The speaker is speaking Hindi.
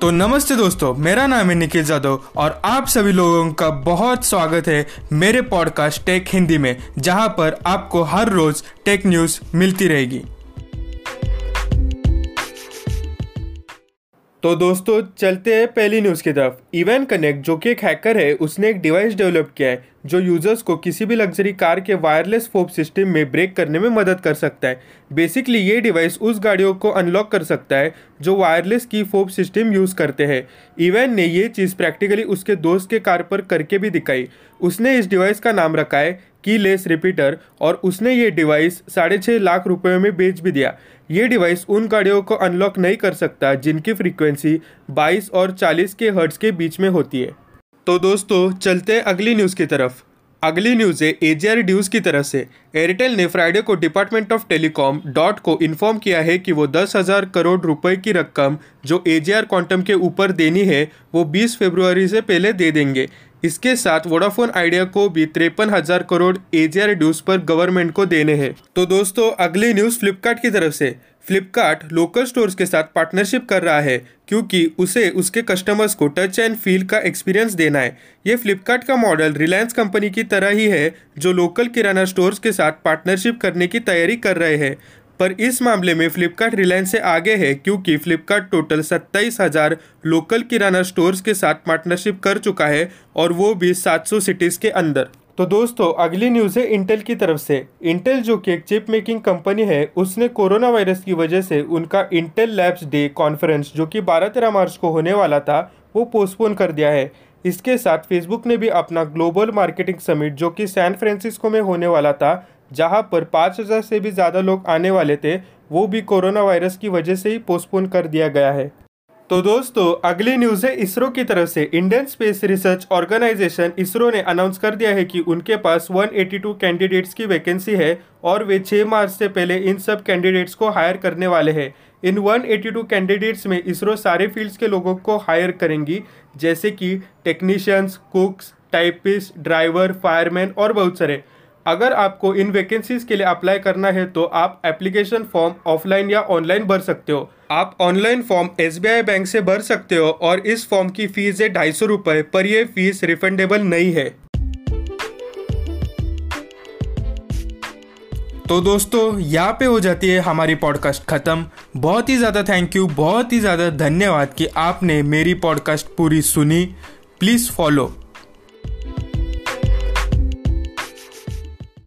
तो नमस्ते दोस्तों, मेरा नाम है निखिल जादव और आप सभी लोगों का बहुत स्वागत है मेरे पॉडकास्ट टेक हिंदी में, जहाँ पर आपको हर रोज टेक न्यूज़ मिलती रहेगी। तो दोस्तों, चलते हैं पहली न्यूज़ की तरफ़। इवन कनेक्ट जो कि एक हैकर है, उसने एक डिवाइस डेवलप किया है, जो यूज़र्स को किसी भी लग्जरी कार के वायरलेस फोप सिस्टम में ब्रेक करने में मदद कर सकता है। बेसिकली ये डिवाइस उस गाड़ियों को अनलॉक कर सकता है, जो वायरलेस की फोप सिस्टम यूज़ करते हैं। इवन ने ये चीज़ प्रैक्टिकली उसके दोस्त के कार पर करके भी दिखाई। उसने इस डिवाइस का नाम रखा है की लेस रिपीटर और उसने ये डिवाइस साढ़े छः लाख रुपए में बेच भी दिया। ये डिवाइस उन गाड़ियों को अनलॉक नहीं कर सकता जिनकी फ्रीक्वेंसी 22 और 40 के हर्ट्स के बीच में होती है। तो दोस्तों, चलते हैं अगली न्यूज़ की तरफ़। अगली न्यूज़ है ए एजीआर ड्यूज की तरफ़ से। एयरटेल ने फ्राइडे को डिपार्टमेंट ऑफ़ टेलीकॉम डॉट को इन्फॉर्म किया है कि वो दस हज़ार करोड़ रुपए की रकम जो एजीआर क्वांटम के ऊपर देनी है, वो 20 फरवरी से पहले दे देंगे। इसके साथ वोडाफोन आइडिया को भी तिरपन हज़ार करोड़ एजीआर ड्यूज पर गवर्नमेंट को देने हैं। तो दोस्तों, अगली न्यूज़ फ्लिपकार्ट की तरफ़ से। फ्लिपकार्ट लोकल स्टोर्स के साथ पार्टनरशिप कर रहा है, क्योंकि उसे उसके कस्टमर्स को टच एंड फील का एक्सपीरियंस देना है। ये फ्लिपकार्ट का मॉडल रिलायंस कंपनी की तरह ही है, जो लोकल किराना स्टोर्स के साथ पार्टनरशिप करने की तैयारी कर रहे हैं। पर इस मामले में फ्लिपकार्ट रिलायंस से आगे है क्योंकि फ्लिपकार्ट टोटल सत्ताईस हज़ार लोकल किराना स्टोर्स के साथ पार्टनरशिप कर चुका है और वो भी 700 सिटीज़ के अंदर। तो दोस्तों, अगली न्यूज़ है इंटेल की तरफ़ से। इंटेल जो कि एक चिप मेकिंग कंपनी है, उसने कोरोना वायरस की वजह से उनका इंटेल लैब्स डे कॉन्फ्रेंस जो कि बारह तेरह मार्च को होने वाला था, वो पोस्टपोन कर दिया है। इसके साथ फेसबुक ने भी अपना ग्लोबल मार्केटिंग समिट जो कि सैन फ्रांसिस्को में होने वाला था जहाँ पर पाँच हज़ार से भी ज़्यादा लोग आने वाले थे, वो भी कोरोना वायरस की वजह से ही पोस्टपोन कर दिया गया है। तो दोस्तों, अगली न्यूज़ है इसरो की तरफ़ से। Indian space research organisation ISRO ने अनाउंस कर दिया है कि उनके पास 182 कैंडिडेट्स की वैकेंसी है और वे 6 मार्च से पहले इन सब कैंडिडेट्स को हायर करने वाले हैं। इन 182 कैंडिडेट्स में इसरो सारे फील्ड्स के लोगों को हायर करेंगी, जैसे कि technicians cooks typist driver fireman और बहुत सारे। अगर आपको इन वैकेंसीज के लिए अप्लाई करना है तो आप एप्लीकेशन फॉर्म ऑफलाइन या ऑनलाइन भर सकते हो। आप ऑनलाइन फॉर्म एसबीआई बैंक से भर सकते हो और इस फॉर्म की फ़ीस है ढाई सौ रुपये पर यह फ़ीस रिफंडेबल नहीं है। तो दोस्तों, यहाँ पे हो जाती है हमारी पॉडकास्ट ख़त्म। बहुत ही ज़्यादा थैंक यू बहुत ही ज़्यादा धन्यवाद कि आपने मेरी पॉडकास्ट पूरी सुनी। Please follow